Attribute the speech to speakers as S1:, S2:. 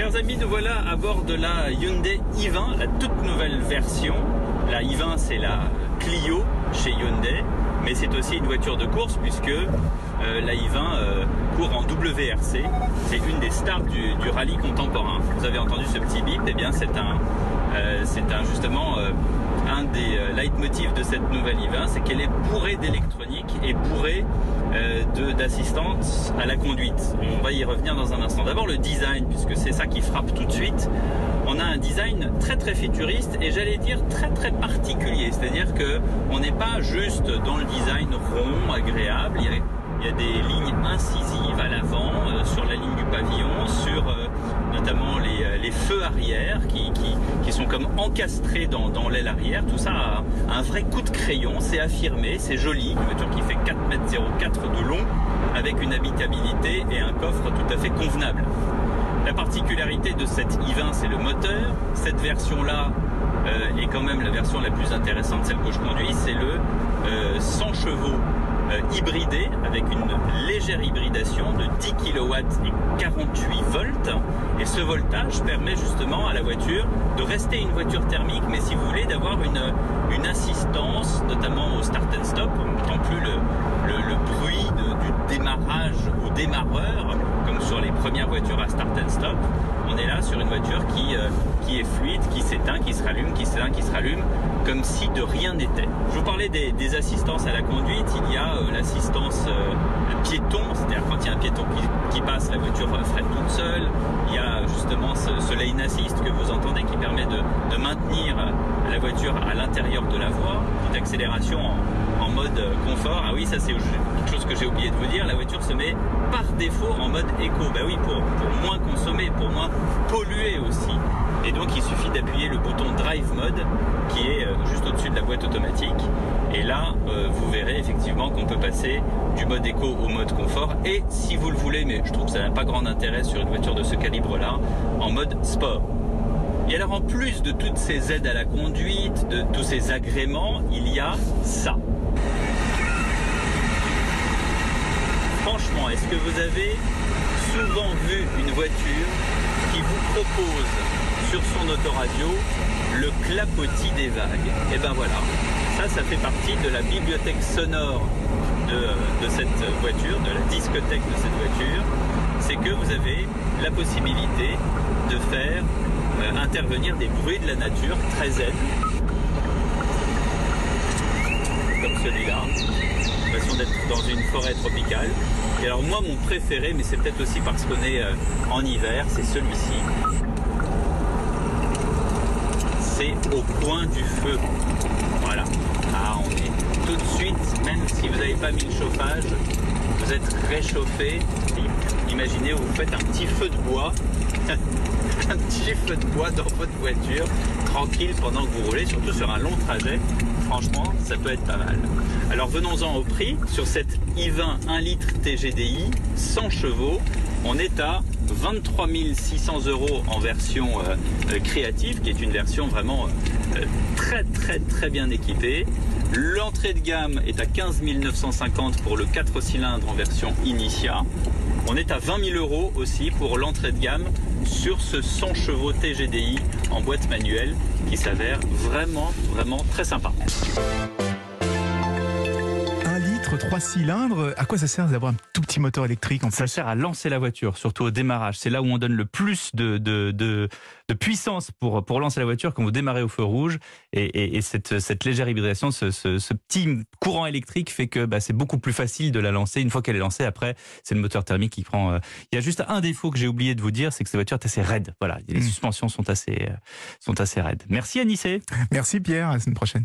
S1: Chers amis, nous voilà à bord de la Hyundai i20, la toute nouvelle version. La i20, c'est la Clio chez Hyundai, mais c'est aussi une voiture de course puisque euh, la i20 euh, court en WRC. C'est une des stars du, rallye contemporain. Vous avez entendu ce petit bip, eh bien c'est un, euh, c'est un justement un des leitmotifs de cette nouvelle i20, c'est qu'elle est bourrée d'électronique et bourrée d'assistance à la conduite. On va y revenir dans un instant. D'abord le design, puisque c'est ça qui frappe tout de suite. On a un design très très futuriste et j'allais dire très très particulier. C'est-à-dire que on n'est pas juste dans le design rond, agréable. Il y a des lignes incisives à l'avant, euh, sur la ligne du pavillon, sur euh, notamment les, euh, les, feux arrière qui, sont comme encastrés dans, l'aile arrière. Tout ça a un vrai coup de crayon, c'est affirmé, c'est joli. Une voiture qui fait 4,04 m de long avec une habitabilité et un coffre tout à fait convenable. La particularité de cette i20, c'est le moteur. Cette version-là est quand même la version la plus intéressante, celle que je conduis, c'est le euh, 100 chevaux hybridé avec une légère hybridation de 10 kW et 48 volts. Et ce voltage permet justement à la voiture de rester une voiture thermique, mais si vous voulez, d'avoir une, une assistance, notamment au start and stop. N'entend plus le, le, bruit du démarrage au démarreur, sur les premières voitures à start and stop. On est là sur une voiture qui, euh, qui est fluide, qui s'éteint, qui se rallume, qui s'éteint, qui se rallume, comme si de rien n'était. Je vous parlais des, des, assistances à la conduite. Il y a euh, l'assistance euh, piéton, c'est-à-dire quand il y a un piéton qui, passe, la voiture freine toute seule. Que vous entendez qui permet de, maintenir la voiture à l'intérieur de la voie, une accélération en, mode confort. Ah oui, ça c'est quelque chose que j'ai oublié de vous dire. La voiture se met par défaut en mode éco. Bah oui, pour, moins consommer, pour moins polluer aussi. Et donc il suffit d'appuyer le bouton Drive Mode qui est juste au-dessus de la boîte automatique. Et là, euh, vous verrez effectivement qu'on peut passer du mode éco au mode confort. Et si vous le voulez, mais je trouve que ça n'a pas grand intérêt sur une voiture de ce calibre-là, en mode sport. Et alors en plus de toutes ces aides à la conduite, de tous ces agréments, il y a ça. Franchement, est-ce que vous avez souvent vu une voiture qui vous propose sur son autoradio le clapotis des vagues? Et ben voilà, ça, ça fait partie de la bibliothèque sonore de cette voiture, de la discothèque de cette voiture. C'est que vous avez la possibilité de faire euh, intervenir des bruits de la nature très zen, comme celui-là l'impression d'être dans une forêt tropicale. Et alors moi, mon préféré, mais c'est peut-être aussi parce qu'on est euh, en hiver, c'est celui-ci. C'est au coin du feu. Voilà. Ah, on est tout de suite, même si vous n'avez pas mis le chauffage, vous êtes réchauffé. Imaginez, vous faites un petit feu de bois. un petit feu de bois dans votre voiture, tranquille pendant que vous roulez, surtout sur un long trajet. Franchement, ça peut être pas mal. Alors venons-en au prix. Sur cette i20 1 litre TGDI, 100 chevaux, on est à 23 600 euros en version euh, créative, qui est une version vraiment euh, très très très bien équipée. L'entrée de gamme est à 15 950 pour le 4 cylindres en version Initia. On est à 20 000 euros aussi pour l'entrée de gamme sur ce 100 chevaux TGDI en boîte manuelle qui s'avère vraiment vraiment très sympa.
S2: 3 cylindres, à quoi ça sert d'avoir un tout petit moteur électrique en
S1: Ça sert à lancer la voiture, surtout au démarrage. C'est là où on donne le plus de, de, de, de, puissance pour, pour lancer la voiture quand vous démarrez au feu rouge. Et, et, et cette, cette légère hybridation, ce, ce, ce, petit courant électrique fait que bah, c'est beaucoup plus facile de la lancer. Une fois qu'elle est lancée, après, c'est le moteur thermique qui prend. Euh... Il y a juste un défaut que j'ai oublié de vous dire, c'est que cette voiture est assez raide. Voilà, les mmh. suspensions sont assez, sont assez raides. Merci Anissé.
S2: Merci Pierre, à la semaine prochaine.